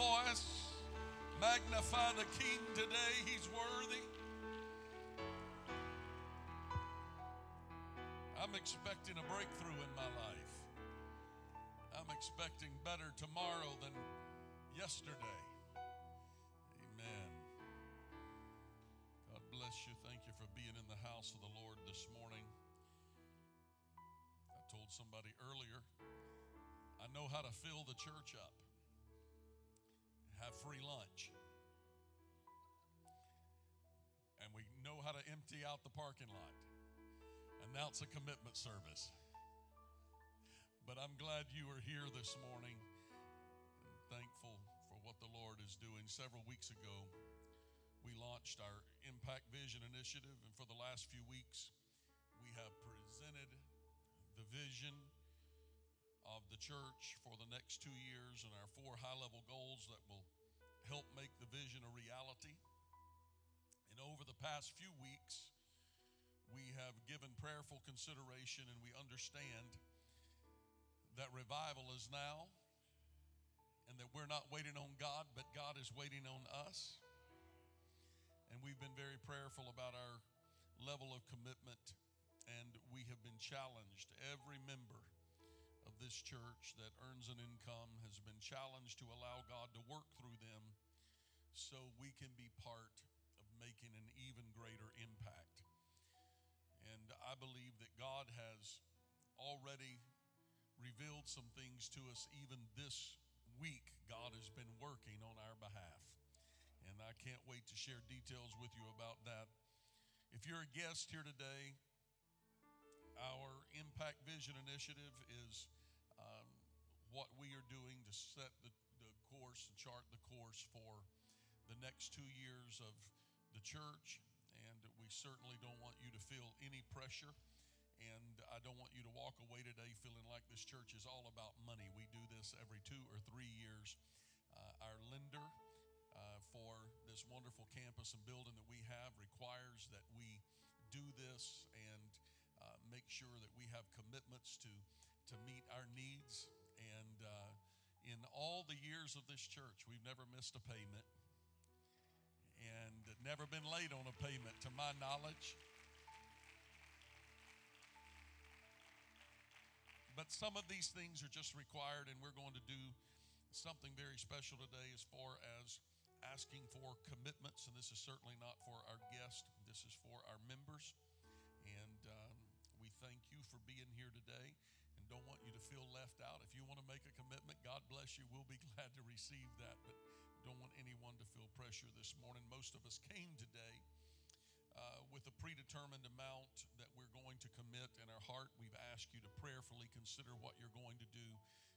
Voice? Magnify the King today. He's worthy. I'm expecting a breakthrough in my life. I'm expecting better tomorrow than yesterday. Amen. God bless you. Thank you for being in the house of the Lord this morning. I told somebody earlier, I know how to fill the church up, have free lunch, and we know how to empty out the parking lot, announce a commitment service. But I'm glad you are here this morning and thankful for what the Lord is doing. Several weeks ago, we launched our Impact Vision Initiative, and for the last few weeks, we have presented the vision of the church for the next two years and our four high level goals that will help make the vision a reality. And over the past few weeks, we have given prayerful consideration and we understand that revival is now and that we're not waiting on God, but God is waiting on us. And we've been very prayerful about our level of commitment, and we have been challenged. Every member this church that earns an income has been challenged to allow God to work through them so we can be part of making an even greater impact. And I believe that God has already revealed some things to us even this week. God has been working on our behalf. And I can't wait to share details with you about that. If you're a guest here today, our Impact Vision Initiative is what we are doing to set the, the course and chart the course for the next two years of the church. And we certainly don't want you to feel any pressure. And I don't want you to walk away today feeling like this church is all about money. We do this every two or three years. Uh, our lender uh, for this wonderful campus and building that we have requires that we do this and uh, make sure that we have commitments to, to meet our needs. And uh, in all the years of this church, we've never missed a payment and never been late on a payment to my knowledge. But some of these things are just required, and we're going to do something very special today as far as asking for commitments. And this is certainly not for our guests, this is for our members. Feel left out. If you want to make a commitment, God bless you. We'll be glad to receive that. But don't want anyone to feel pressure this morning. Most of us came today uh, with a predetermined amount that we're going to commit in our heart. We've asked you to prayerfully consider what you're going to do,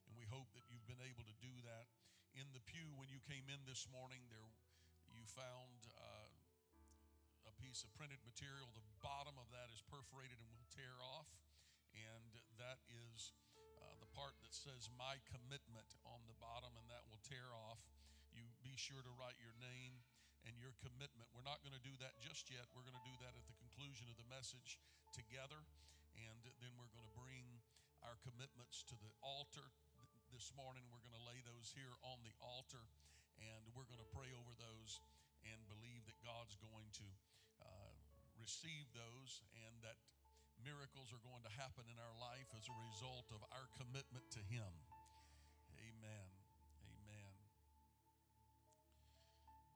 and we hope that you've been able to do that. In the pew, when you came in this morning, there you found uh, a piece of printed material. The bottom of that is perforated and will tear off, part that says "My Commitment" on the bottom, and that will tear off. You be sure to write your name and your commitment. We're not going to do that just yet. We're going to do that at the conclusion of the message together. And then we're going to bring our commitments to the altar this morning. We're going to lay those here on the altar. And we're going to pray over those and believe that God's going to uh, receive those and that miracles are going to happen in our life as a result of our commitment to Him. Amen. Amen.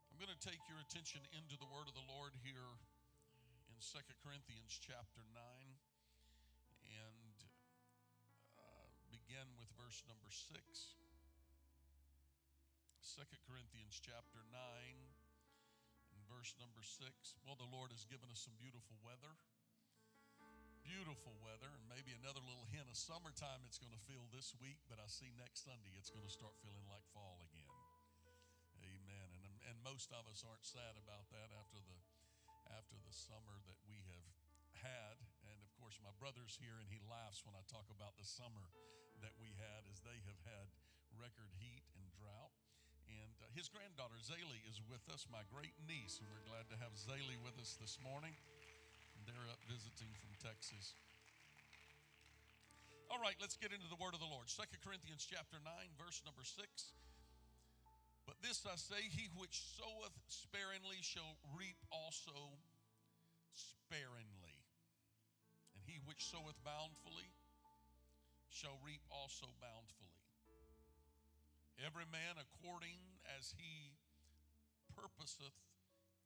I'm going to take your attention into the word of the Lord here in Second Corinthians chapter 9 and uh, begin with verse number 6. 2 Corinthians chapter 9 and verse number 6. Well, the Lord has given us some beautiful weather. Beautiful weather, and maybe another little hint of summertime it's going to feel this week, but I see next Sunday it's going to start feeling like fall again. Amen. And, and most of us aren't sad about that after the after the summer that we have had. And of course, my brother's here and he laughs when I talk about the summer that we had as they have had record heat and drought. And uh, his granddaughter, Zaylee, is with us, my great niece, and we're glad to have Zaylee with us this morning. They're up visiting from Texas. All right, let's get into the word of the Lord. Second Corinthians chapter 9, verse number 6. But this I say, he which soweth sparingly shall reap also sparingly. And he which soweth bountifully shall reap also bountifully. Every man according as he purposeth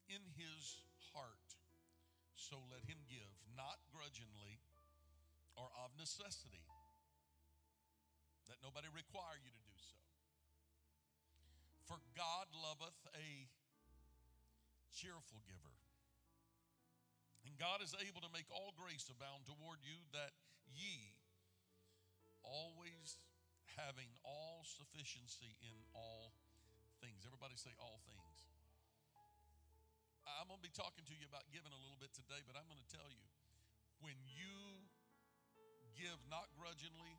in his heart, so let him give, not grudgingly or of necessity. Let nobody require you to do so. For God loveth a cheerful giver. And God is able to make all grace abound toward you, that ye, always having all sufficiency in all things. Everybody say all things. I'm going to be talking to you about giving a little bit today, but I'm going to tell you when you give not grudgingly,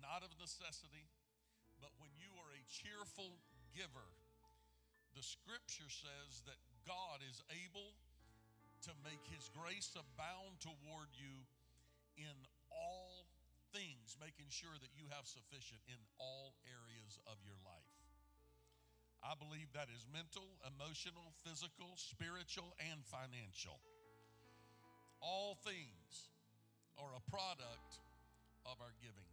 not of necessity, but when you are a cheerful giver, the scripture says that God is able to make his grace abound toward you in all things, making sure that you have sufficient in all areas of your life. I believe that is mental, emotional, physical, spiritual, and financial. All things are a product of our giving.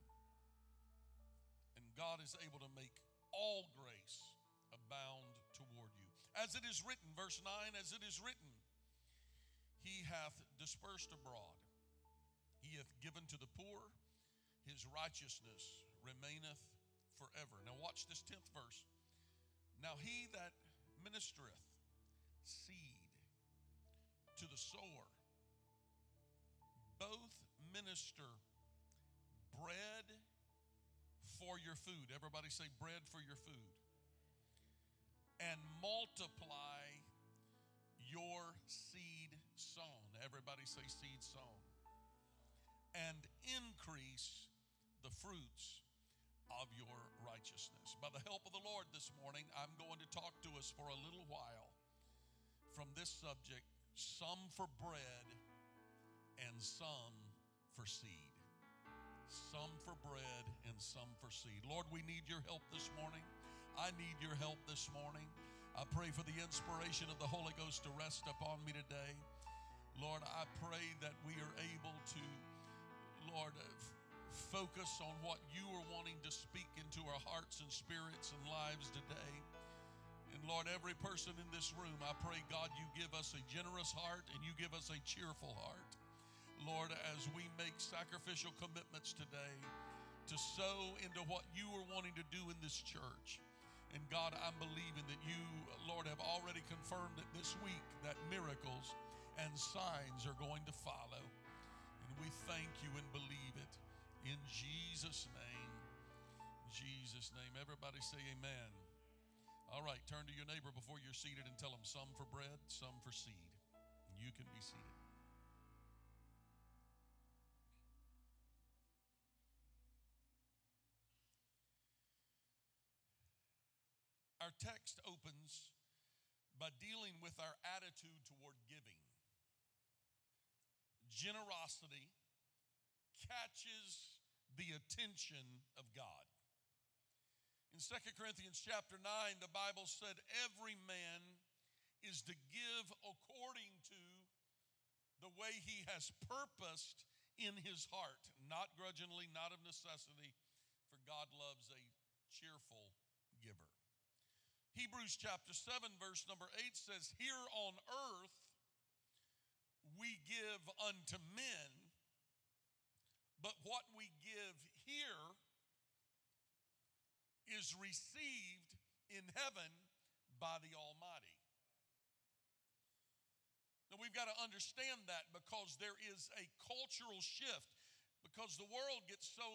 And God is able to make all grace abound toward you. As it is written, verse 9, as it is written, He hath dispersed abroad, He hath given to the poor, His righteousness remaineth forever. Now, watch this 10th verse. Now, he that ministereth seed to the sower, both minister bread for your food. Everybody say bread for your food. And multiply your seed sown. Everybody say seed sown. And increase the fruits of your righteousness. By the help of the Lord this morning, I'm going to talk to us for a little while from this subject some for bread and some for seed. Some for bread and some for seed. Lord, we need your help this morning. I need your help this morning. I pray for the inspiration of the Holy Ghost to rest upon me today. Lord, I pray that we are able to, Lord, focus on what you are wanting to speak into our hearts and spirits and lives today. And Lord, every person in this room, I pray, God, you give us a generous heart and you give us a cheerful heart. Lord, as we make sacrificial commitments today to sow into what you are wanting to do in this church. And God, I'm believing that you, Lord, have already confirmed that this week that miracles and signs are going to follow. And we thank you and believe it. In Jesus' name. Jesus' name. Everybody say amen. All right, turn to your neighbor before you're seated and tell them some for bread, some for seed. You can be seated. Our text opens by dealing with our attitude toward giving. Generosity catches the attention of God. In 2 Corinthians chapter 9, the Bible said, Every man is to give according to the way he has purposed in his heart, not grudgingly, not of necessity, for God loves a cheerful giver. Hebrews chapter 7, verse number 8 says, Here on earth we give unto men, but what we give here is received in heaven by the Almighty. Now we've got to understand that because there is a cultural shift. Because the world gets so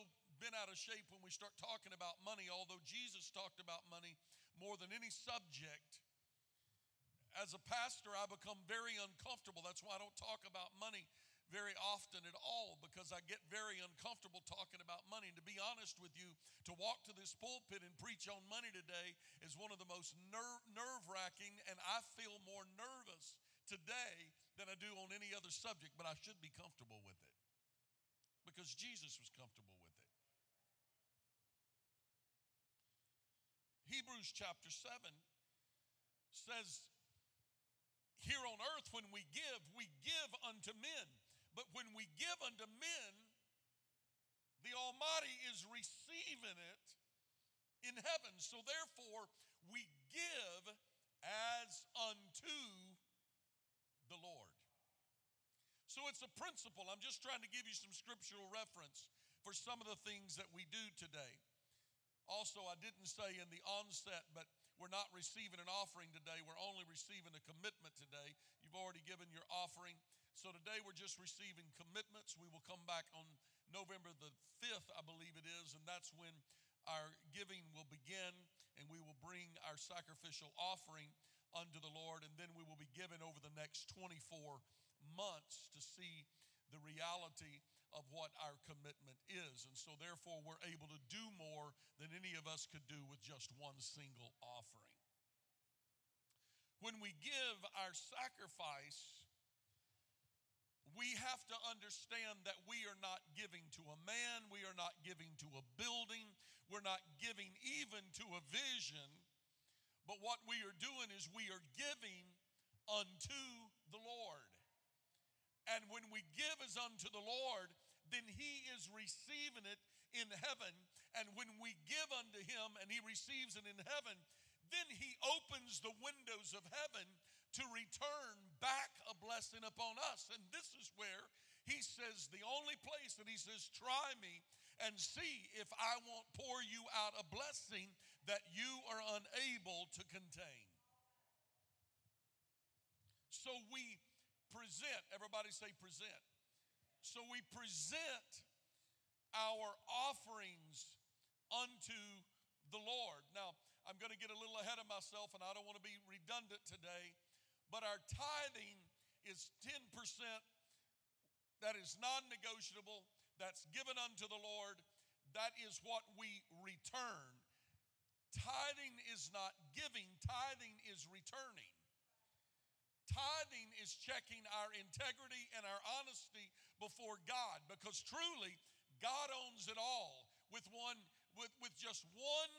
bent out of shape when we start talking about money, although Jesus talked about money more than any subject. As a pastor, I become very uncomfortable. That's why I don't talk about money very often at all because I get very uncomfortable talking about money. And to be honest with you, to walk to this pulpit and preach on money today is one of the most nerve wracking, and I feel more nervous today than I do on any other subject, but I should be comfortable with it because Jesus was comfortable with it. Hebrews chapter 7 says, Here on earth, when we give, we give unto men. But when we give unto men, the Almighty is receiving it in heaven. So therefore, we give as unto the Lord. So it's a principle. I'm just trying to give you some scriptural reference for some of the things that we do today. Also, I didn't say in the onset, but we're not receiving an offering today. We're only receiving a commitment today. You've already given your offering. So today we're just receiving commitments. We will come back on November the 5th, I believe it is, and that's when our giving will begin and we will bring our sacrificial offering unto the Lord, and then we will be given over the next 24 months to see the reality of what our commitment is. And so, therefore, we're able to do more than any of us could do with just one single offering. When we give our sacrifice, we have to understand that we are not giving to a man, we are not giving to a building, we're not giving even to a vision, but what we are doing is we are giving unto the Lord. And when we give as unto the Lord, then he is receiving it in heaven. And when we give unto him and he receives it in heaven, then he opens the windows of heaven to return back a blessing upon us. And this is where he says, the only place that he says, try me and see if I won't pour you out a blessing that you are unable to contain. So we present, everybody say present. So we present our offerings unto the Lord. Now, I'm going to get a little ahead of myself and I don't want to be redundant today. But our tithing is 10% that is non negotiable, that's given unto the Lord. That is what we return. Tithing is not giving, tithing is returning. Tithing is checking our integrity and our honesty before God because truly God owns it all. With one with, with just one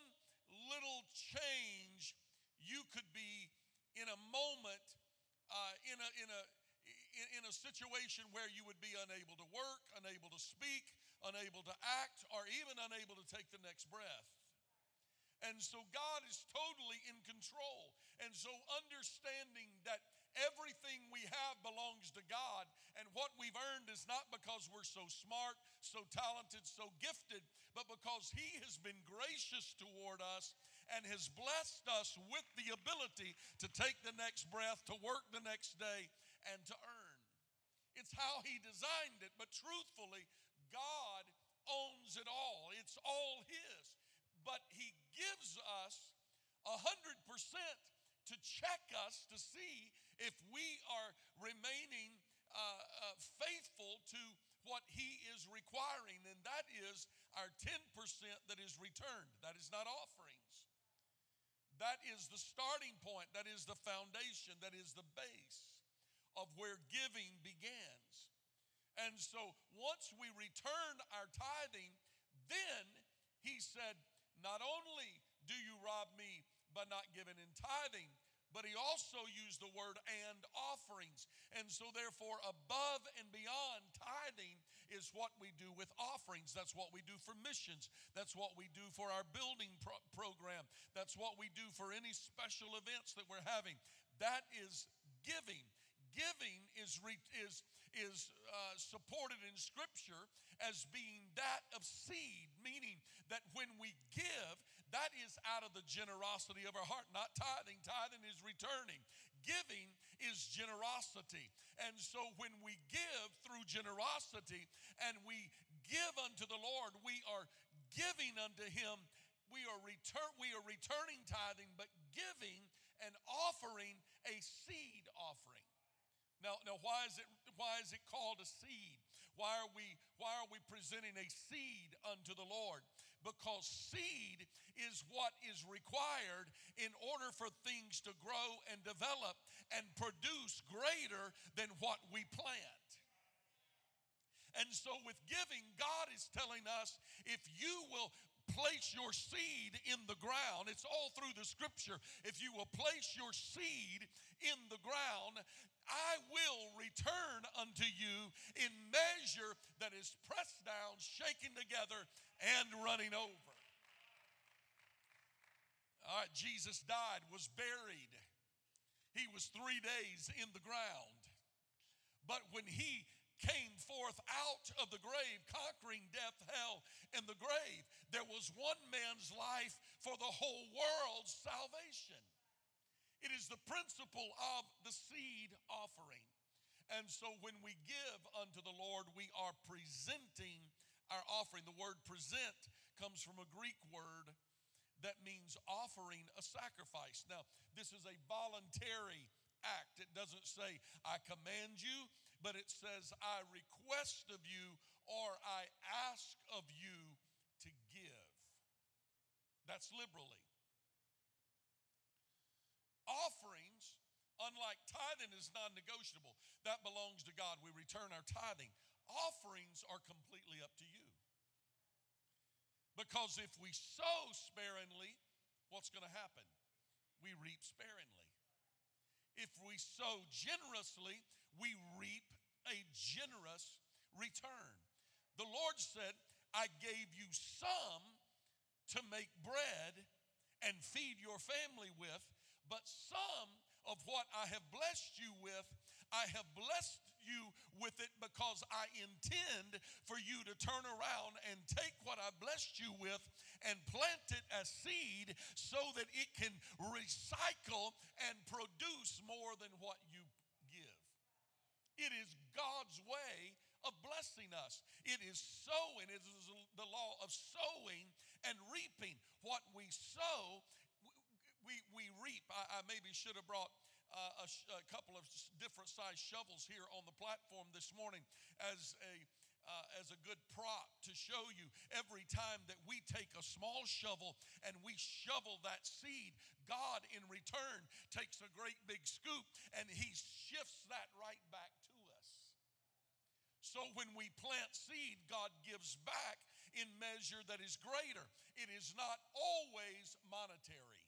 little change, you could be in a moment uh, in, a, in, a, in a situation where you would be unable to work, unable to speak, unable to act, or even unable to take the next breath. And so God is totally in control. And so understanding that everything we have belongs to God and what we've earned is not because we're so smart, so talented, so gifted, but because He has been gracious toward us and has blessed us with the ability to take the next breath, to work the next day, and to earn. It's how He designed it, but truthfully, God owns it all. It's all His. But He gives us a hundred percent to check us to see if we are remaining uh, uh, faithful to what He is requiring, and that is our 10% that is returned. That is not offerings. That is the starting point, that is the foundation, that is the base of where giving begins. And so once we return our tithing, then he said, not only do you rob me by not giving in tithing. But he also used the word and offerings. And so, therefore, above and beyond tithing is what we do with offerings. That's what we do for missions. That's what we do for our building pro- program. That's what we do for any special events that we're having. That is giving. Giving is, re- is, is uh, supported in Scripture as being that of seed, meaning that when we give, that is out of the generosity of our heart, not tithing. Tithing is returning. Giving is generosity. And so when we give through generosity and we give unto the Lord, we are giving unto Him. We are, return, we are returning tithing, but giving and offering a seed offering. Now, now why is it why is it called a seed? Why are we why are we presenting a seed unto the Lord? Because seed is what is required in order for things to grow and develop and produce greater than what we plant. And so, with giving, God is telling us if you will place your seed in the ground, it's all through the scripture. If you will place your seed in the ground, I will return unto you in measure that is pressed down, shaken together, and running over. Right, Jesus died, was buried. He was three days in the ground. But when he came forth out of the grave, conquering death, hell, and the grave, there was one man's life for the whole world's salvation. It is the principle of the seed offering. And so when we give unto the Lord, we are presenting our offering. The word present comes from a Greek word that means offering a sacrifice. Now, this is a voluntary act. It doesn't say, I command you, but it says, I request of you or I ask of you to give. That's liberally. Offerings, unlike tithing, is non negotiable. That belongs to God. We return our tithing. Offerings are completely up to you. Because if we sow sparingly, what's going to happen? We reap sparingly. If we sow generously, we reap a generous return. The Lord said, I gave you some to make bread and feed your family with, but some of what I have blessed you with, I have blessed you with it because I intend for you to turn around and take what I blessed you with and plant it as seed so that it can recycle and produce more than what you give. It is God's way of blessing us. It is sowing, it is the law of sowing and reaping. What we sow, we, we reap. I, I maybe should have brought uh, a, a, couple of different size shovels here on the platform this morning as a uh, as a good prop to show you every time that we take a small shovel and we shovel that seed, God in return takes a great big scoop and He shifts that right back to us. So when we plant seed, God gives back in measure that is greater. It is not always monetary.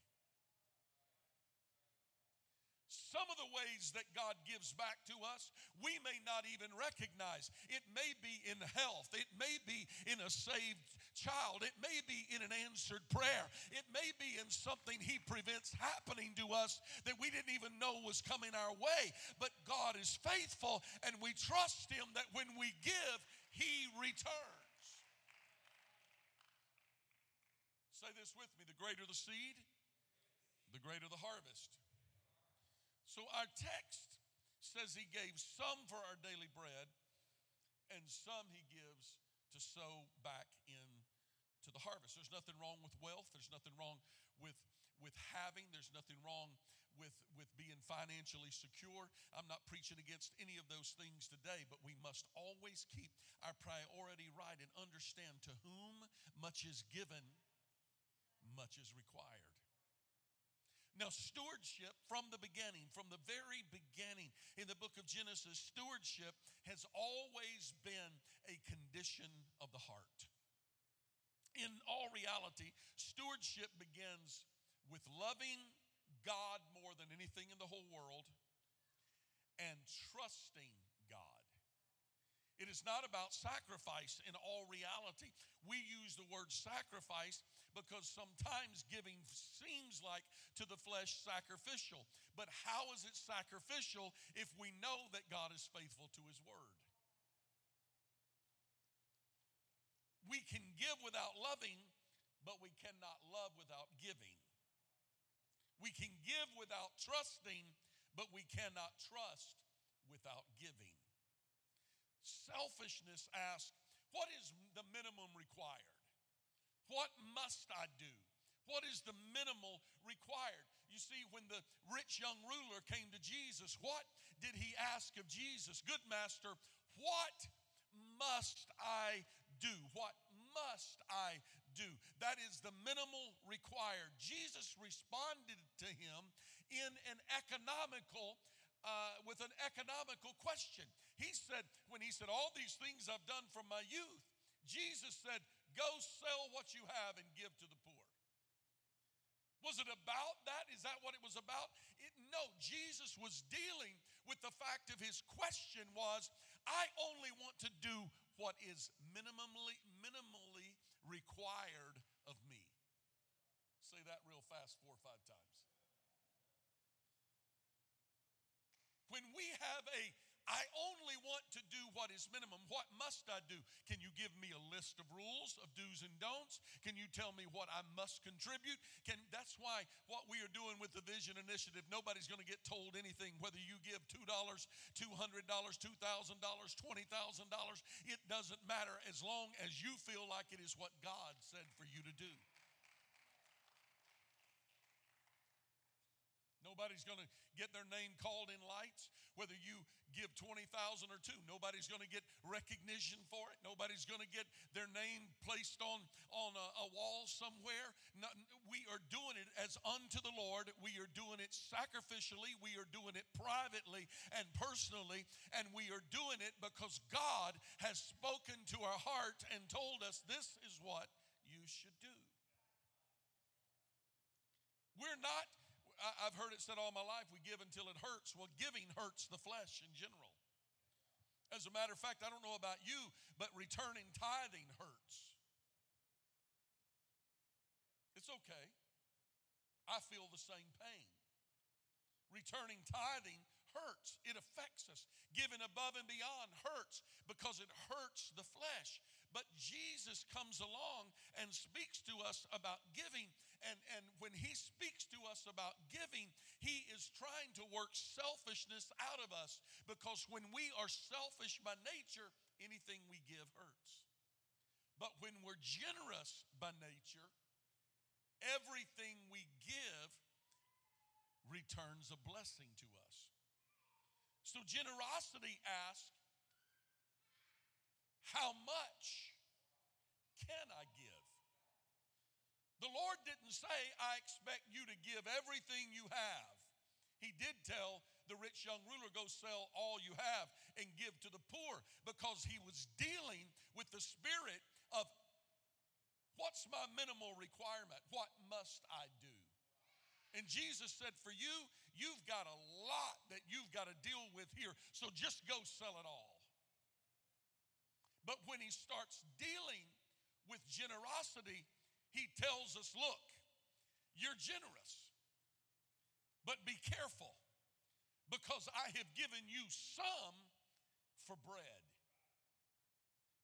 Some of the ways that God gives back to us, we may not even recognize. It may be in health, it may be in a saved child, it may be in an answered prayer, it may be in something He prevents happening to us that we didn't even know was coming our way. But God is faithful, and we trust Him that when we give, He returns. Say this with me the greater the seed, the greater the harvest. So our text says he gave some for our daily bread, and some he gives to sow back in to the harvest. There's nothing wrong with wealth. There's nothing wrong with with having. There's nothing wrong with with being financially secure. I'm not preaching against any of those things today, but we must always keep our priority right and understand to whom much is given, much is required. Now, stewardship from the beginning, from the very beginning in the book of Genesis, stewardship has always been a condition of the heart. In all reality, stewardship begins with loving God more than anything in the whole world and trusting. It is not about sacrifice in all reality. We use the word sacrifice because sometimes giving seems like to the flesh sacrificial. But how is it sacrificial if we know that God is faithful to his word? We can give without loving, but we cannot love without giving. We can give without trusting, but we cannot trust without giving. Selfishness asks, What is the minimum required? What must I do? What is the minimal required? You see, when the rich young ruler came to Jesus, what did he ask of Jesus? Good master, what must I do? What must I do? That is the minimal required. Jesus responded to him in an economical uh, with an economical question. He said, when he said, All these things I've done from my youth, Jesus said, Go sell what you have and give to the poor. Was it about that? Is that what it was about? It, no, Jesus was dealing with the fact of his question was, I only want to do what is minimally minimally required of me. Say that real fast four or five times. When we have a I only want to do what is minimum. What must I do? Can you give me a list of rules of do's and don'ts? Can you tell me what I must contribute? Can that's why what we are doing with the Vision Initiative, nobody's going to get told anything whether you give $2, $200, $2,000, $20,000, it doesn't matter as long as you feel like it is what God said for you to do. Nobody's going to get their name called in lights, whether you give 20,000 or two. Nobody's going to get recognition for it. Nobody's going to get their name placed on, on a, a wall somewhere. We are doing it as unto the Lord. We are doing it sacrificially. We are doing it privately and personally. And we are doing it because God has spoken to our heart and told us this is what you should do. We're not I, have heard it said all my life we give until it hurts. Well, giving hurts the flesh in general. As a matter of fact, I don't know about you, but returning tithing hurts. It's okay. I feel the same pain. Returning tithing hurts. It affects us. Giving above and beyond hurts because it hurts the flesh. But Jesus comes along and speaks to us about giving. And, and when he speaks to us about giving, he is trying to work selfishness out of us because when we are selfish by nature, anything we give hurts. But when we're generous by nature, everything we give returns a blessing to us. So generosity asks, how much can I give? The Lord didn't say, I expect you to give everything you have. He did tell the rich young ruler, Go sell all you have and give to the poor, because he was dealing with the spirit of what's my minimal requirement? What must I do? And Jesus said, For you, you've got a lot that you've got to deal with here, so just go sell it all. But when he starts dealing with generosity, he tells us, look, you're generous, but be careful because I have given you some for bread.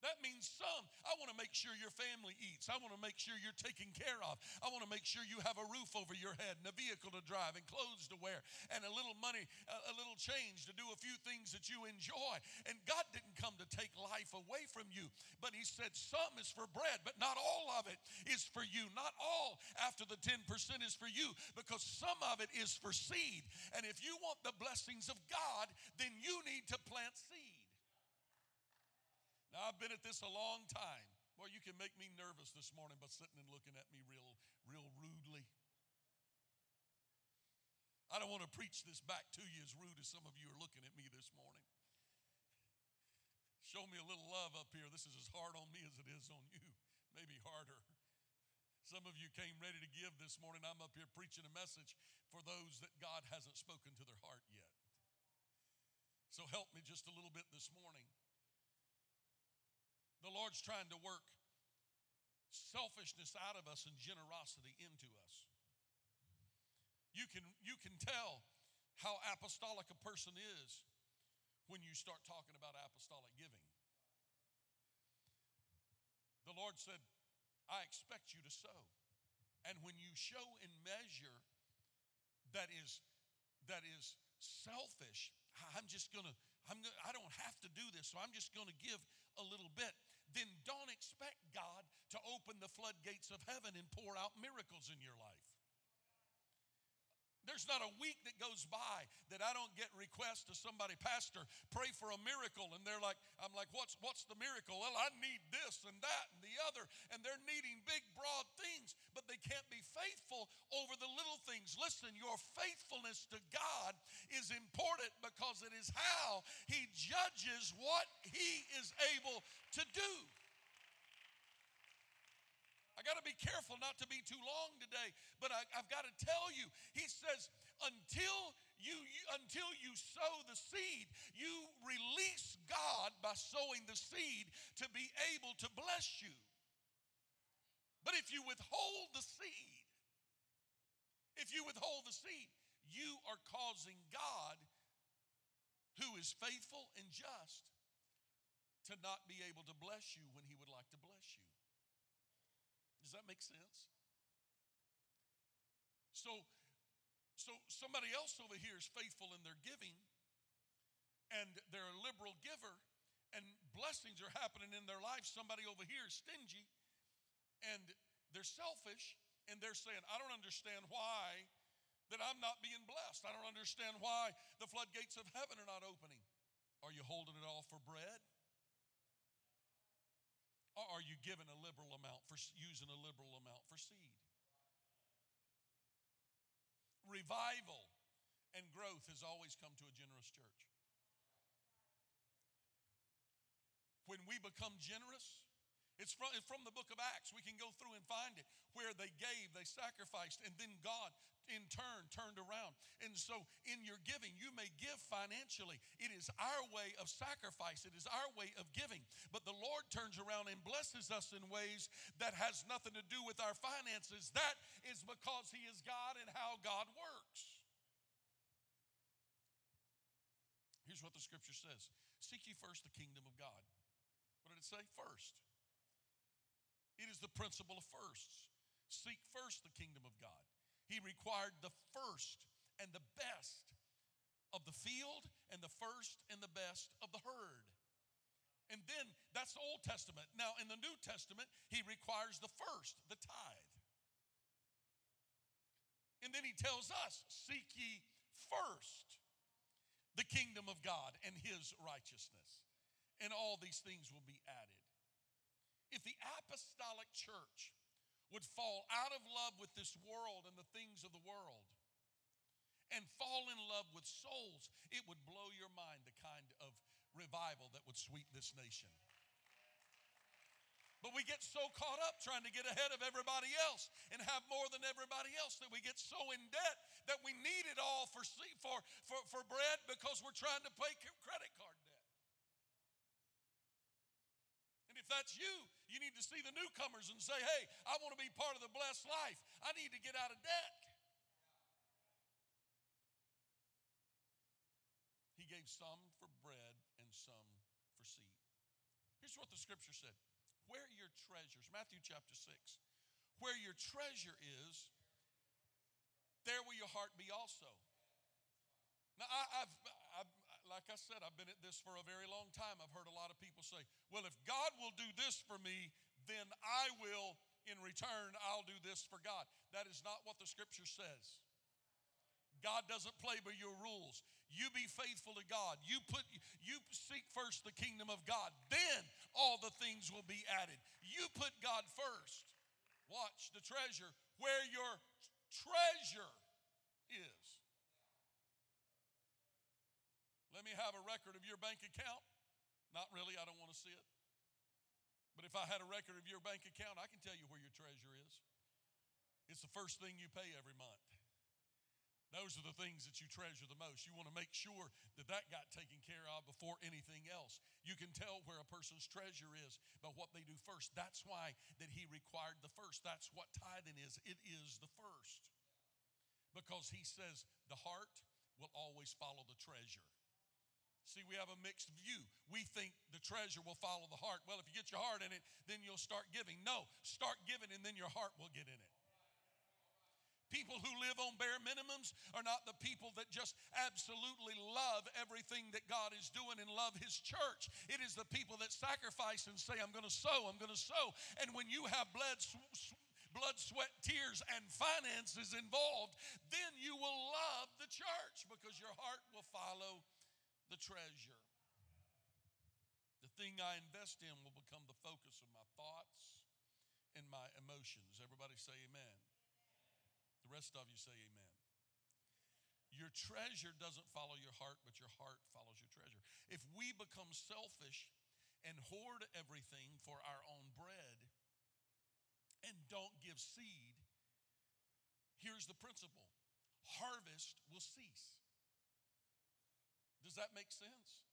That means some. I want to make sure your family eats. I want to make sure you're taken care of. I want to make sure you have a roof over your head and a vehicle to drive and clothes to wear and a little money, a little change to do a few things that you enjoy. And God didn't come to take life away from you, but He said some is for bread, but not all of it is for you. Not all after the 10% is for you because some of it is for seed. And if you want the blessings of God, then you need to plant seed. Now, I've been at this a long time. Well, you can make me nervous this morning by sitting and looking at me real, real rudely. I don't want to preach this back to you as rude as some of you are looking at me this morning. Show me a little love up here. This is as hard on me as it is on you, maybe harder. Some of you came ready to give this morning. I'm up here preaching a message for those that God hasn't spoken to their heart yet. So help me just a little bit this morning. Trying to work selfishness out of us and generosity into us. You can, you can tell how apostolic a person is when you start talking about apostolic giving. The Lord said, I expect you to sow. And when you show in measure that is that is selfish, I'm just gonna, I'm gonna, I don't have to do this, so I'm just gonna give a little bit. Then don't expect God to open the floodgates of heaven and pour out miracles in your life. There's not a week that goes by that I don't get requests to somebody, Pastor, pray for a miracle. And they're like, I'm like, what's what's the miracle? Well, I need this and that and the other. And they're needing big, broad things, but they can't be faithful over the little things. Listen, your faithfulness to God is important because it is how He judges what He is able to do. I got to be careful not to be too long today, but I, have got to tell you, he says, until you, you, until you sow the seed, you release God by sowing the seed to be able to bless you. But if you withhold the seed, if you withhold the seed, you are causing God, who is faithful and just, to not be able to bless you when he would like to bless you. Does that make sense? So, so somebody else over here is faithful in their giving, and they're a liberal giver, and blessings are happening in their life. Somebody over here is stingy, and they're selfish, and they're saying, I don't understand why that I'm not being blessed. I don't understand why the floodgates of heaven are not opening. Are you holding it all for bread? Or are you giving a liberal amount for using a liberal amount for seed? Revival and growth has always come to a generous church. When we become generous, it's from, it's from the book of Acts. We can go through and find it where they gave, they sacrificed, and then God in turn turned around. And so in your giving, you may give financially. It is our way of sacrifice, it is our way of giving. But the Lord turns around and blesses us in ways that has nothing to do with our finances. That is because He is God and how God works. Here's what the scripture says Seek ye first the kingdom of God. What did it say? First. It is the principle of firsts. Seek first the kingdom of God. He required the first and the best of the field and the first and the best of the herd. And then that's the Old Testament. Now, in the New Testament, he requires the first, the tithe. And then he tells us, Seek ye first the kingdom of God and his righteousness, and all these things will be added. If the apostolic church would fall out of love with this world and the things of the world and fall in love with souls, it would blow your mind the kind of revival that would sweep this nation. But we get so caught up trying to get ahead of everybody else and have more than everybody else that we get so in debt that we need it all for, for, for, for bread because we're trying to pay credit card debt. And if that's you, you need to see the newcomers and say, hey, I want to be part of the blessed life. I need to get out of debt. He gave some for bread and some for seed. Here's what the scripture said Where your treasures, Matthew chapter 6, where your treasure is, there will your heart be also. Now, I, have I've, like I said, I've been at this for a very long time. I've heard a lot of people say, well, if God will do this for me, then I will, in return, I'll do this for God. That is not what the scripture says. God doesn't play by your rules. You be faithful to God. You put you seek first the kingdom of God. Then all the things will be added. You put God first. Watch the treasure where your treasure is. Let me have a record of your bank account. Not really, I don't want to see it. But if I had a record of your bank account, I can tell you where your treasure is. It's the first thing you pay every month. Those are the things that you treasure the most. You want to make sure that that got taken care of before anything else. You can tell where a person's treasure is by what they do first. That's why that he required the first. That's what tithing is. It is the first. Because he says the heart will always follow the treasure. See, we have a mixed view. We think the treasure will follow the heart. Well, if you get your heart in it, then you'll start giving. No, start giving and then your heart will get in it. People who live on bare minimums are not the people that just absolutely love everything that God is doing and love His church. It is the people that sacrifice and say, I'm going to sow, I'm going to sow. And when you have blood, blood, sweat, tears, and finances involved, then you will love the church because your heart will follow the treasure. The thing I invest in will become the focus of my thoughts and my emotions. Everybody say amen. The rest of you say amen. Your treasure doesn't follow your heart, but your heart follows your treasure. If we become selfish and hoard everything for our own bread and don't give seed, here's the principle harvest will cease. Does that make sense?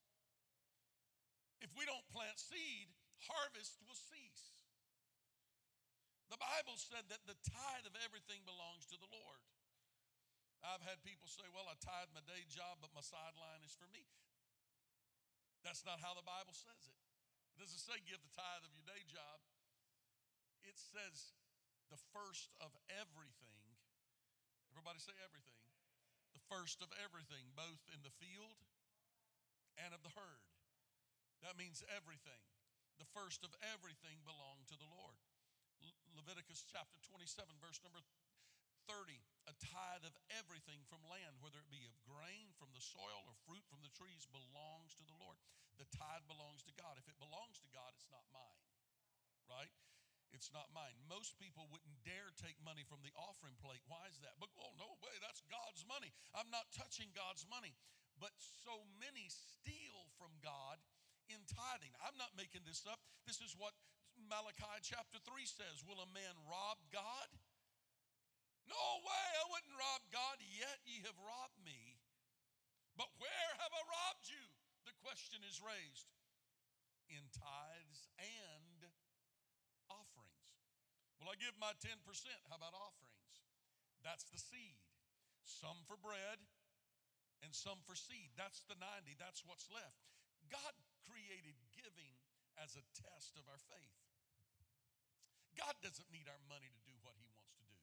If we don't plant seed, harvest will cease. The Bible said that the tithe of everything belongs to the Lord. I've had people say, well, I tithe my day job, but my sideline is for me. That's not how the Bible says it. It doesn't say give the tithe of your day job. It says the first of everything. Everybody say everything. The first of everything, both in the field and of the herd. That means everything. The first of everything belonged to the Lord. Leviticus chapter 27, verse number 30 a tithe of everything from land, whether it be of grain from the soil or fruit from the trees, belongs to the Lord. The tithe belongs to God. If it belongs to God, it's not mine, right? It's not mine. Most people wouldn't dare take money from the offering plate. Why is that? But oh no way, that's God's money. I'm not touching God's money. But so many from God in tithing. I'm not making this up. This is what Malachi chapter 3 says Will a man rob God? No way, I wouldn't rob God, yet ye have robbed me. But where have I robbed you? The question is raised in tithes and offerings. Well, I give my 10%. How about offerings? That's the seed. Some for bread and some for seed. That's the 90. That's what's left. God created giving as a test of our faith. God doesn't need our money to do what he wants to do.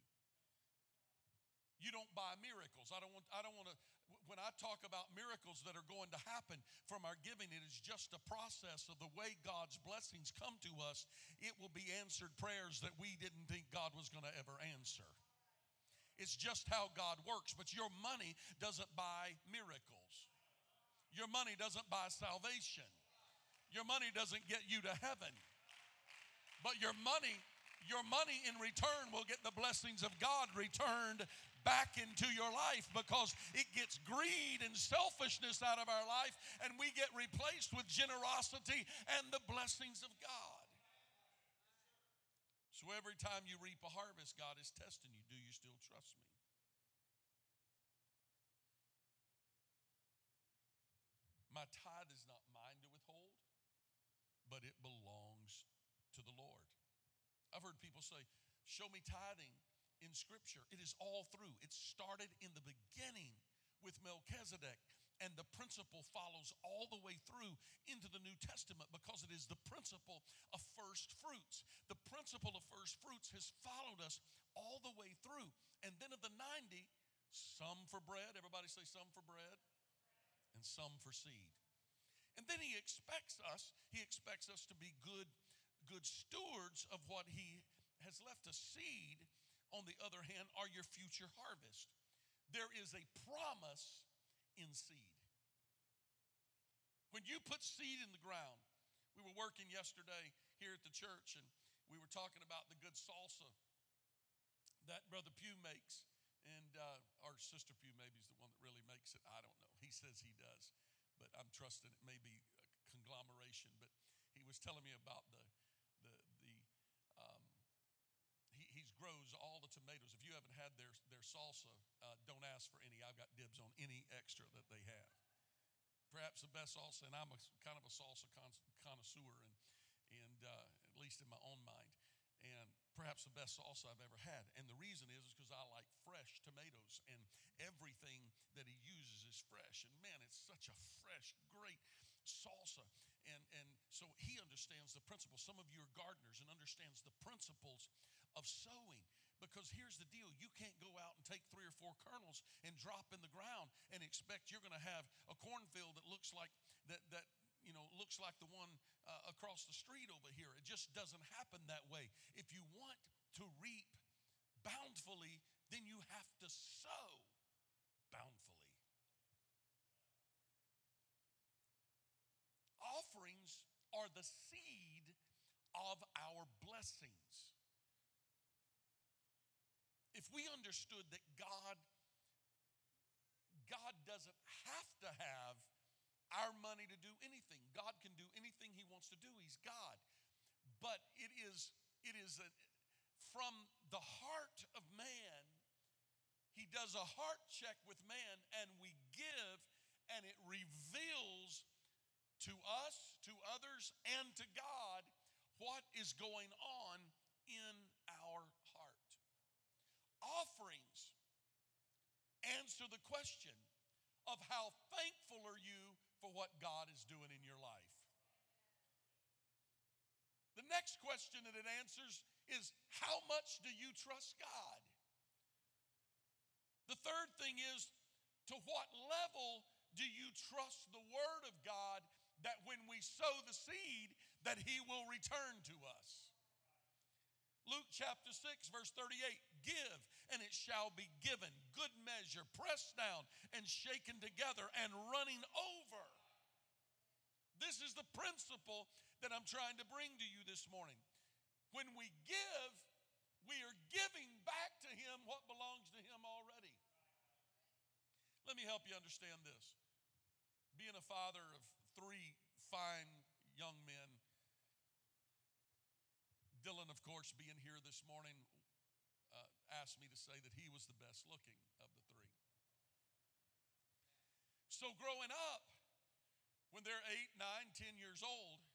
You don't buy miracles. I don't want I don't want to when I talk about miracles that are going to happen from our giving, it is just a process of the way God's blessings come to us. It will be answered prayers that we didn't think God was going to ever answer. It's just how God works. But your money doesn't buy miracles. Your money doesn't buy salvation. Your money doesn't get you to heaven. But your money your money in return will get the blessings of God returned back into your life because it gets greed and selfishness out of our life and we get replaced with generosity and the blessings of God. So every time you reap a harvest, God is testing you. Do you still trust me? My tithe is not mine to withhold, but it belongs to the Lord. I've heard people say, Show me tithing in Scripture. It is all through. It started in the beginning with Melchizedek, and the principle follows all the way through into the New Testament because it is the principle of first fruits. The principle of first fruits has followed us all the way through. And then of the 90, some for bread, everybody say some for bread, some for seed. And then he expects us, he expects us to be good good stewards of what he has left us. Seed, on the other hand, are your future harvest. There is a promise in seed. When you put seed in the ground, we were working yesterday here at the church and we were talking about the good salsa that Brother Pugh makes. And uh, our sister Pugh maybe is the one that really makes it. I don't know. He says he does, but I'm trusting it may be a conglomeration. But he was telling me about the the he grows all the tomatoes. If you haven't had their, their salsa. Uh, don't ask for any. I've got dibs on any extra that they have. Perhaps the best salsa, and I'm a, kind of a salsa connoisseur, and, and uh, at least in my own mind, and perhaps the best salsa I've ever had. And the reason is because I like fresh tomatoes, and everything that he is fresh. And man, it's such a fresh, great salsa. And, and so he understands the principles. Some of you are gardeners and understands the principles of sowing. Because here's the deal you can't go out and take three or four kernels and drop in the ground and expect you're going to have a cornfield that looks like that, that you know, looks like the one uh, across the street over here. It just doesn't happen that way. If you want to reap bountifully, then you have to sow bountifully. Offerings are the seed of our blessings. If we understood that God God doesn't have to have our money to do anything. God can do anything he wants to do. He's God. But it is it is a, from the heart of man he does a heart check with man and we give and it reveals to us, to others, and to God what is going on in our heart. Offerings answer the question of how thankful are you for what God is doing in your life. The next question that it answers is how much do you trust God? The third thing is to what level do you trust the word of God that when we sow the seed that he will return to us? Luke chapter 6 verse 38 give and it shall be given. Good measure pressed down and shaken together and running over. This is the principle that I'm trying to bring to you this morning. When we give we are giving back to him what belongs to him already. Let me help you understand this. Being a father of three fine young men Dylan, of course, being here this morning, uh, asked me to say that he was the best looking of the three. So, growing up, when they're eight, nine, ten years old,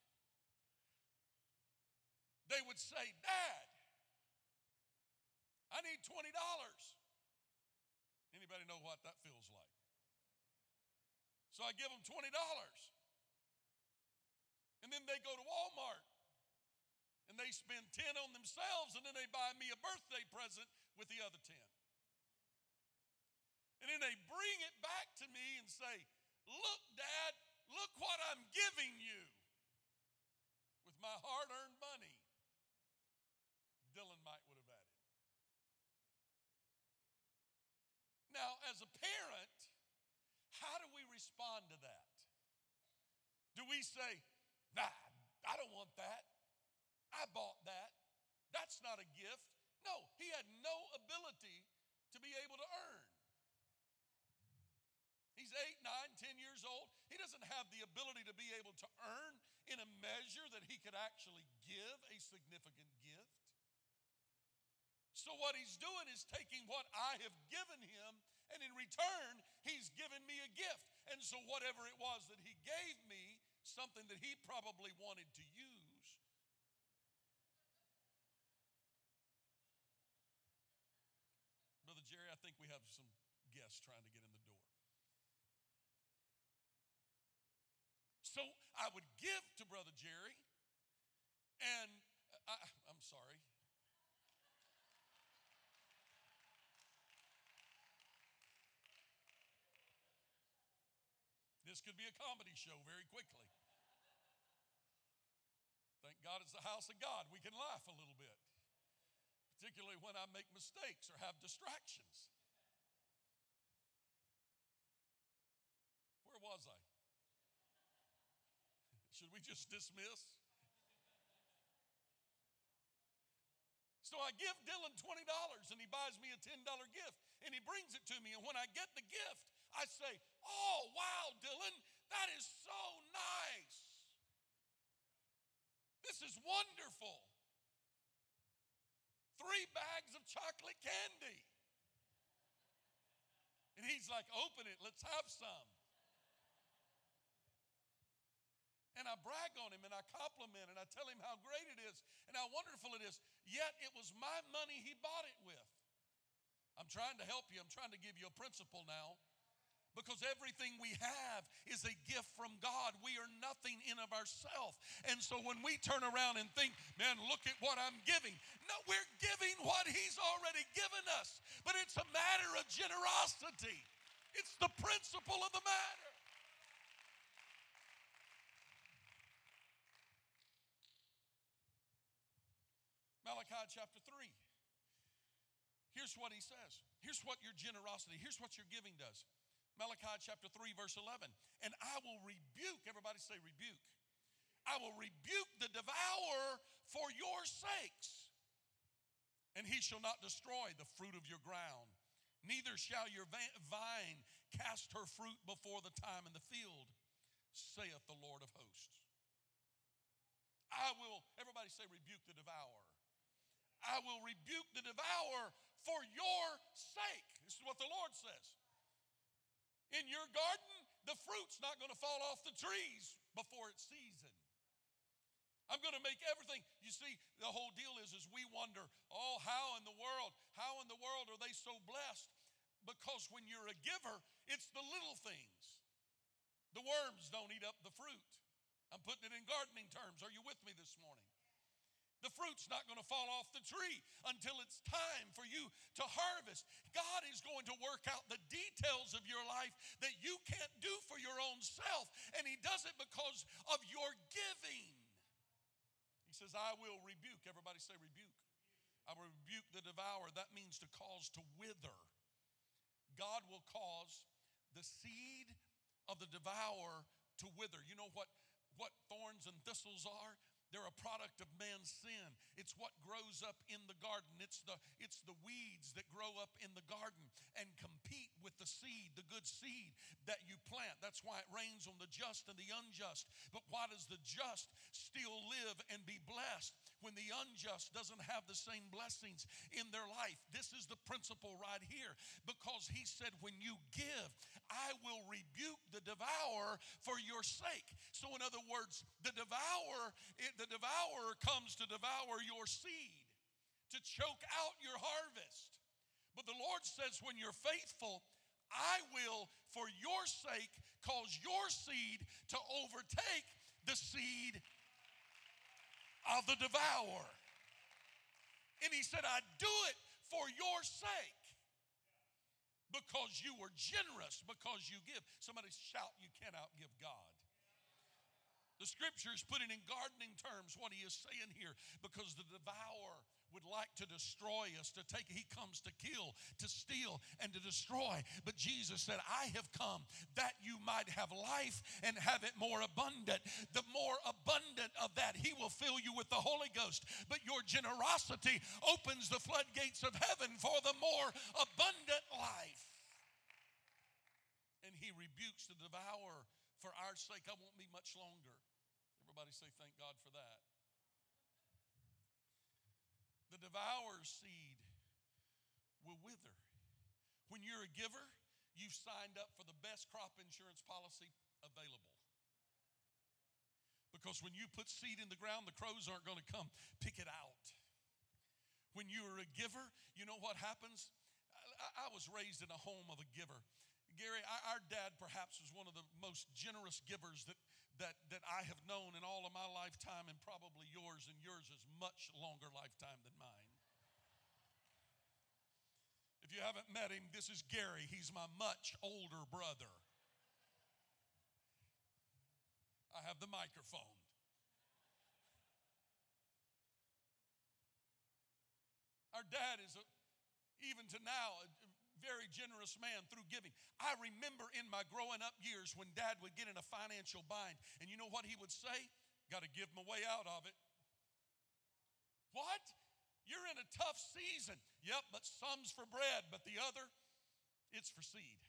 they would say, Dad, I need $20. Anybody know what that feels like? So I give them $20. And then they go to Walmart and they spend 10 on themselves and then they buy me a birthday present with the other 10. And then they bring it back to me and say, Look, Dad, look what I'm giving you with my hard earned money. Dylan might would have added. Now, as a parent, how do we respond to that? Do we say, Nah, I don't want that? I bought that. That's not a gift. No, he had no ability to be able to earn. He's eight, nine, ten years old. He doesn't have the ability to be able to earn in a measure that he could actually give a significant gift. So, what he's doing is taking what I have given him, and in return, he's given me a gift. And so, whatever it was that he gave me, something that he probably wanted to use, Brother Jerry, I think we have some guests trying to get in the door. So I would give to Brother Jerry, and I, I'm sorry. This could be a comedy show very quickly. Thank God it's the house of God. We can laugh a little bit particularly when I make mistakes or have distractions. Where was I? Should we just dismiss? So I give Dylan $20 and he buys me a $10 gift and he brings it to me. And when I get the gift, I say, Oh, wow, Dylan, that is so nice. This is wonderful three bags of chocolate candy. And he's like, Open it, let's have some. And I brag on him and I compliment and I tell him how great it is and how wonderful it is. Yet it was my money he bought it with. I'm trying to help you, I'm trying to give you a principle now because everything we have is a gift from God. We are nothing in of ourselves. And so when we turn around and think, man, look at what I'm giving. No, we're giving what he's already given us. But it's a matter of generosity. It's the principle of the matter. Malachi chapter 3. Here's what he says. Here's what your generosity, here's what your giving does. Malachi chapter 3, verse 11. And I will rebuke, everybody say rebuke. I will rebuke the devourer for your sakes. And he shall not destroy the fruit of your ground, neither shall your vine cast her fruit before the time in the field, saith the Lord of hosts. I will, everybody say, rebuke the devourer. I will rebuke the devourer for your sake. This is what the Lord says. In your garden, the fruit's not going to fall off the trees before it's season. I'm going to make everything. You see, the whole deal is, is we wonder, oh, how in the world, how in the world are they so blessed? Because when you're a giver, it's the little things. The worms don't eat up the fruit. I'm putting it in gardening terms. Are you with me this morning? The fruit's not going to fall off the tree until it's time for you to harvest. God is going to work out the details of your life that you can't do for your own self, and He does it because of your giving. He says, I will rebuke. Everybody say, rebuke. I will rebuke the devourer. That means to cause to wither. God will cause the seed of the devourer to wither. You know what, what thorns and thistles are? They're a product of man's sin. It's what grows up in the garden. It's the, it's the weeds that grow up in the garden and compete with the seed, the good seed that you plant. That's why it rains on the just and the unjust. But why does the just still live and be blessed when the unjust doesn't have the same blessings in their life? This is the principle right here because he said, when you give, I will rebuke the devourer for your sake. So, in other words, the devourer, it, the devourer comes to devour your seed, to choke out your harvest. But the Lord says, when you're faithful, I will, for your sake, cause your seed to overtake the seed of the devourer. And he said, I do it for your sake because you were generous, because you give. Somebody shout, You cannot give God. The scripture is putting in gardening terms what he is saying here because the devourer would like to destroy us, to take, he comes to kill, to steal, and to destroy. But Jesus said, I have come that you might have life and have it more abundant. The more abundant of that, he will fill you with the Holy Ghost. But your generosity opens the floodgates of heaven for the more abundant life. And he rebukes the devourer for our sake. I won't be much longer. Everybody say, Thank God for that. The devourer's seed will wither. When you're a giver, you've signed up for the best crop insurance policy available. Because when you put seed in the ground, the crows aren't going to come pick it out. When you're a giver, you know what happens? I, I was raised in a home of a giver. Gary, our dad perhaps was one of the most generous givers that that, that I have known in all of my lifetime, and probably yours, and yours is much longer lifetime than mine. If you haven't met him, this is Gary. He's my much older brother. I have the microphone. Our dad is, a, even to now, very generous man through giving. I remember in my growing up years when dad would get in a financial bind, and you know what he would say? Got to give my way out of it. What? You're in a tough season. Yep, but some's for bread, but the other, it's for seed.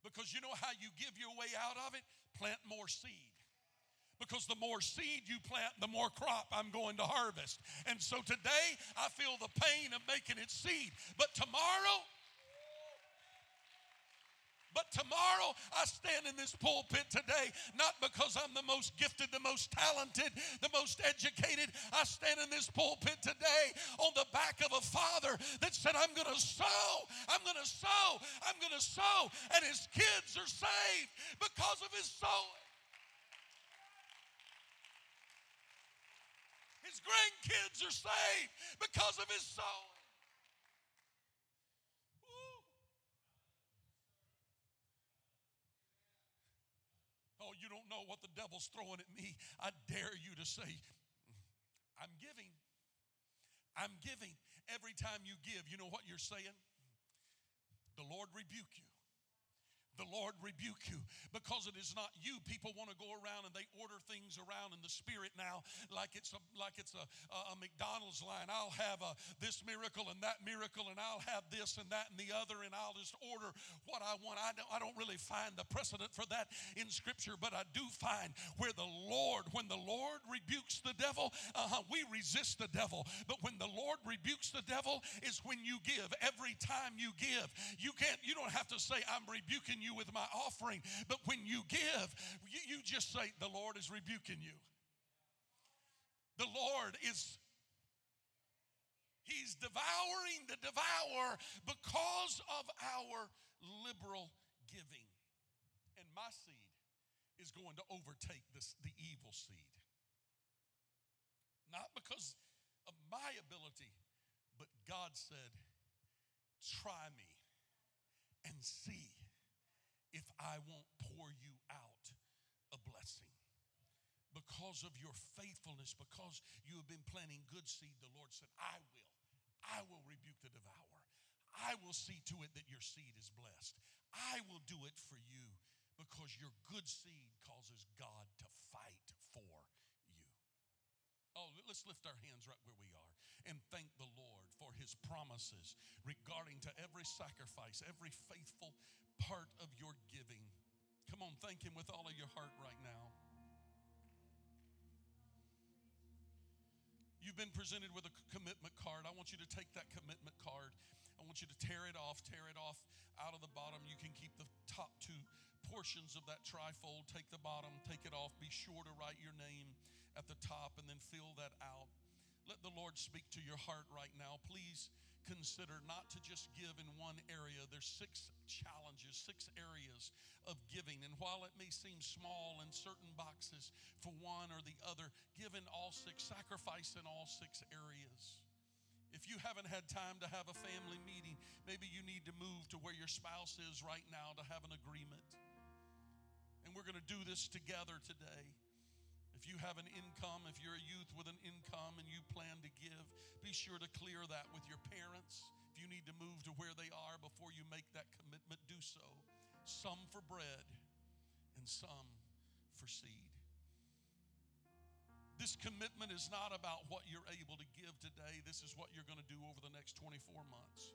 Because you know how you give your way out of it? Plant more seed because the more seed you plant, the more crop I'm going to harvest. And so today, I feel the pain of making it seed. But tomorrow, But tomorrow, I stand in this pulpit today, not because I'm the most gifted, the most talented, the most educated. I stand in this pulpit today on the back of a father that said, I'm going to sow, I'm going to sow, I'm going to sow. And his kids are saved because of his sowing. His grandkids are saved because of his sowing. Woo. Oh, you know what the devil's throwing at me. I dare you to say, I'm giving. I'm giving. Every time you give, you know what you're saying? The Lord rebuke you the Lord rebuke you because it is not you. People want to go around and they order things around in the spirit now like it's a like it's a, a, McDonald's line. I'll have a, this miracle and that miracle and I'll have this and that and the other and I'll just order what I want. I don't, I don't really find the precedent for that in Scripture, but I do find where the Lord, when the Lord rebukes the devil, uh-huh, we resist the devil. But when the Lord rebukes the devil is when you give. Every time you give, you can't. You don't have to say I'm rebuking you you with my offering. But when you give, you, you just say, The Lord is rebuking you. The Lord is He's devouring the devourer because of our liberal giving. And my seed is going to overtake this, the evil seed. Not because of my ability, but God said, Try me and see if I won't pour you out a blessing. Because of your faithfulness, because you have been planting good seed, the Lord said, I will. I will rebuke the devourer. I will see to it that your seed is blessed. I will do it for you because your good seed causes God to fight for you. Oh, let's lift our hands right where we are and thank the Lord for his promises regarding to every sacrifice, every faithful part of your giving. Come on, thank Him with all of your heart right now. You've been presented with a commitment card. I want you to take that commitment card. I want you to tear it off, tear it off out of the bottom. You can keep the top two portions of that trifold. Take the bottom, take it off. Be sure to write your name at the top and then fill that out. Let the Lord speak to your heart right now. Please consider not to just give in one area. There's six challenges, six areas of giving. And while it may seem small in certain boxes for one or the other, give in all six, sacrifice in all six areas. If you haven't had time to have a family meeting, maybe you need to move to where your spouse is right now to have an agreement. And we're going to do this together today. If you have an income, if you're a youth with an income and you plan to give, be sure to clear that with your parents. If you need to move to where they are before you make that commitment, do so. Some for bread and some for seed. This commitment is not about what you're able to give today. This is what you're going to do over the next 24 months.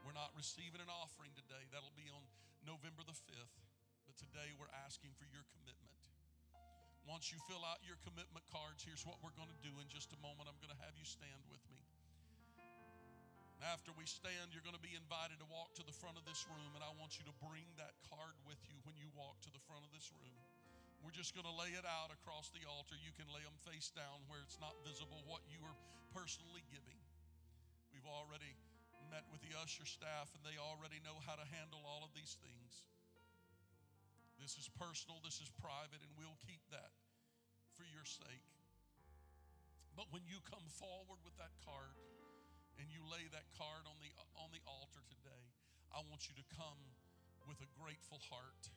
We're not receiving an offering today. That'll be on November the 5th. But today we're asking for your commitment. Once you fill out your commitment cards, here's what we're going to do in just a moment. I'm going to have you stand with me. And after we stand, you're going to be invited to walk to the front of this room, and I want you to bring that card with you when you walk to the front of this room. We're just going to lay it out across the altar. You can lay them face down where it's not visible what you are personally giving. We've already met with the usher staff, and they already know how to handle all of these things. This is personal, this is private, and we'll keep that for your sake. But when you come forward with that card and you lay that card on the on the altar today, I want you to come with a grateful heart.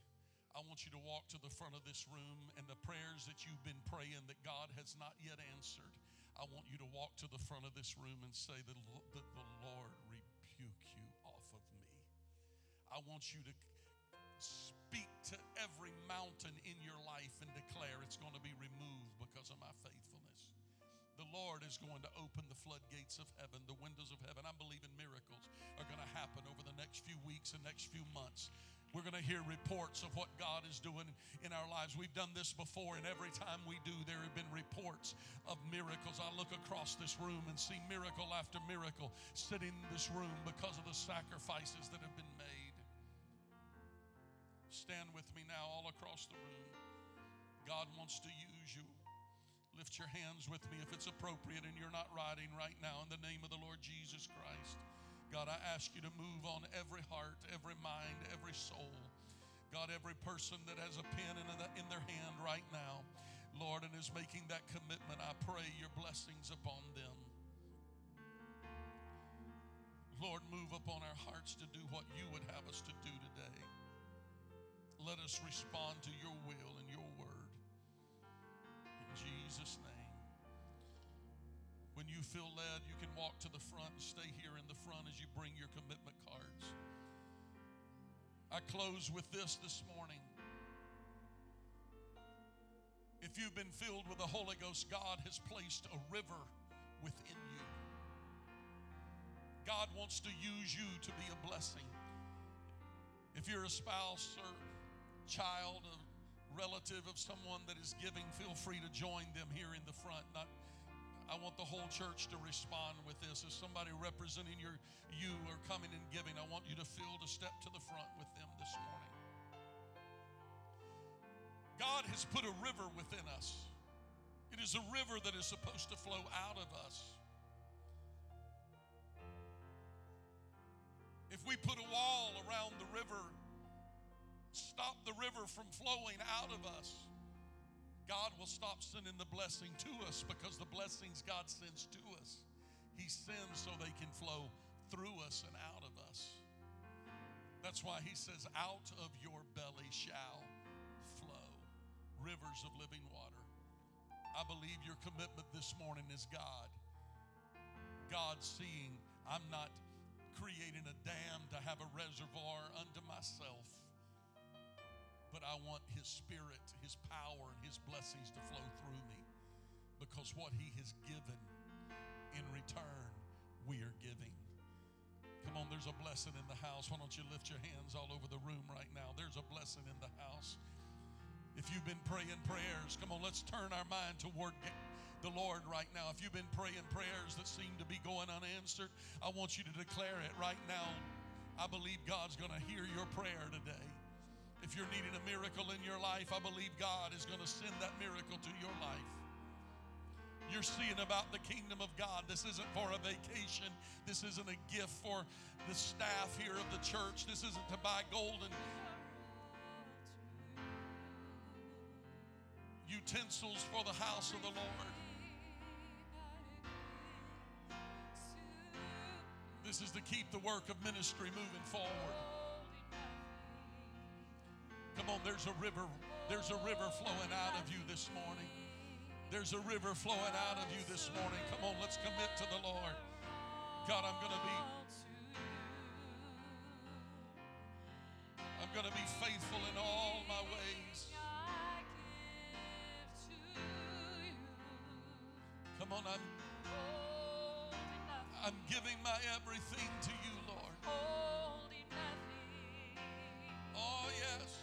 I want you to walk to the front of this room and the prayers that you've been praying that God has not yet answered. I want you to walk to the front of this room and say that the, the Lord rebuke you off of me. I want you to speak to every mountain in your life and declare it's going to be removed because of my faithfulness. The Lord is going to open the floodgates of heaven, the windows of heaven. I'm believing miracles are going to happen over the next few weeks and next few months. We're going to hear reports of what God is doing in our lives. We've done this before, and every time we do, there have been reports of miracles. I look across this room and see miracle after miracle sitting in this room because of the sacrifices that have been made. Stand with me now, all across the room. God wants to use you. Lift your hands with me if it's appropriate and you're not riding right now in the name of the Lord Jesus Christ. God, I ask you to move on every heart, every mind, every soul. God, every person that has a pen in, in their hand right now, Lord, and is making that commitment, I pray your blessings upon them. Lord, move upon our hearts to do what you would have us to do today. Let us respond to your will and your word. In Jesus' name. When you feel led, you can walk to the front and stay here in the front as you bring your commitment cards. I close with this this morning. If you've been filled with the Holy Ghost, God has placed a river within you. God wants to use you to be a blessing. If you're a spouse or child, a relative of someone that is giving, feel free to join them here in the front. Not, I want the whole church to respond with this. If somebody representing your you are coming and giving, I want you to feel to step to the front with them this morning. God has put a river within us. It is a river that is supposed to flow out of us. If we put a wall around the river, stop the river from flowing out of us, God will stop sending the blessing to us because the blessings God sends to us, He sends so they can flow through us and out of us. That's why He says, Out of your belly shall flow rivers of living water. I believe your commitment this morning is God. God seeing I'm not creating a dam to have a reservoir unto myself. But I want His Spirit, His power, and His blessings to flow through me because what He has given in return, we are giving. Come on, there's a blessing in the house. Why don't you lift your hands all over the room right now? There's a blessing in the house. If you've been praying prayers, come on, let's turn our mind toward the Lord right now. If you've been praying prayers that seem to be going unanswered, I want you to declare it right now. I believe God's going to hear your prayer today. If you're needing a miracle in your life, I believe God is going to send that miracle to your life. You're seeing about the kingdom of God. This isn't for a vacation. This isn't a gift for the staff here of the church. This isn't to buy gold and utensils for the house of the Lord. This is to keep the work of ministry moving forward. Come on, there's a river, there's a river flowing out of you this morning. There's a river flowing out of you this morning. Come on, let's commit to the Lord. God, I'm going to be I'm going to be faithful in all my ways. Come on, I'm I'm giving my everything to you, Lord. Oh, yes.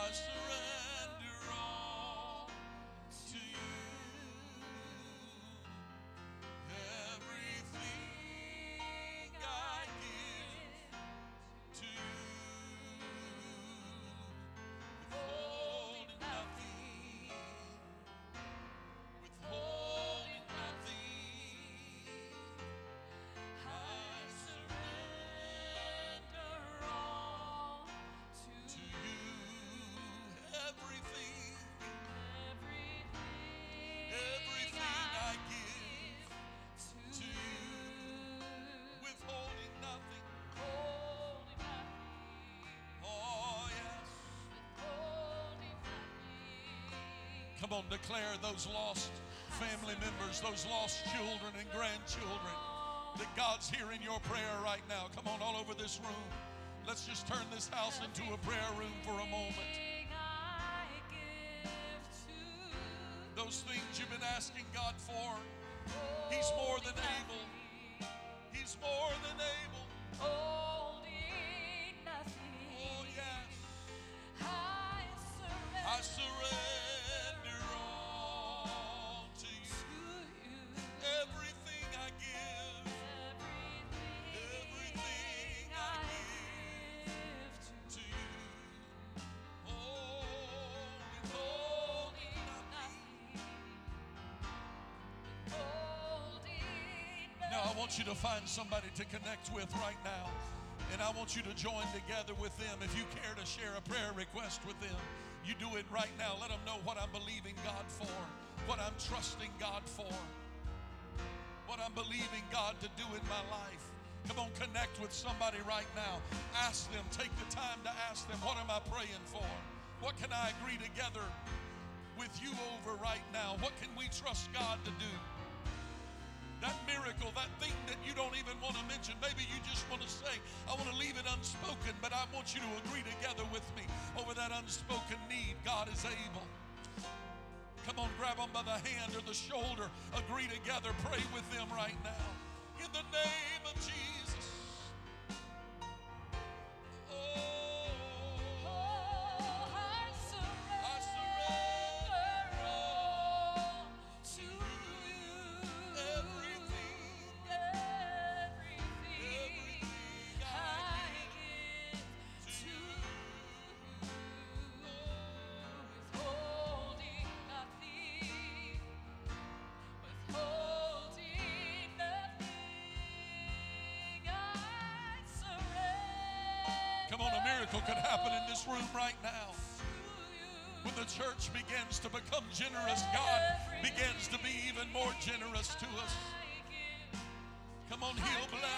I surrender Come on, declare those lost family members, those lost children and grandchildren that God's hearing your prayer right now. Come on, all over this room. Let's just turn this house into a prayer room for a moment. Want you to find somebody to connect with right now. And I want you to join together with them. If you care to share a prayer request with them, you do it right now. Let them know what I'm believing God for, what I'm trusting God for, what I'm believing God to do in my life. Come on, connect with somebody right now. Ask them, take the time to ask them, what am I praying for? What can I agree together with you over right now? What can we trust God to do? Want. Maybe you just want to say, I want to leave it unspoken, but I want you to agree together with me over that unspoken need. God is able. Come on, grab them by the hand or the shoulder. Agree together. Pray with them right now. In the name of Jesus. Begins to become generous, God begins to be even more generous to us. Come on, he'll bless.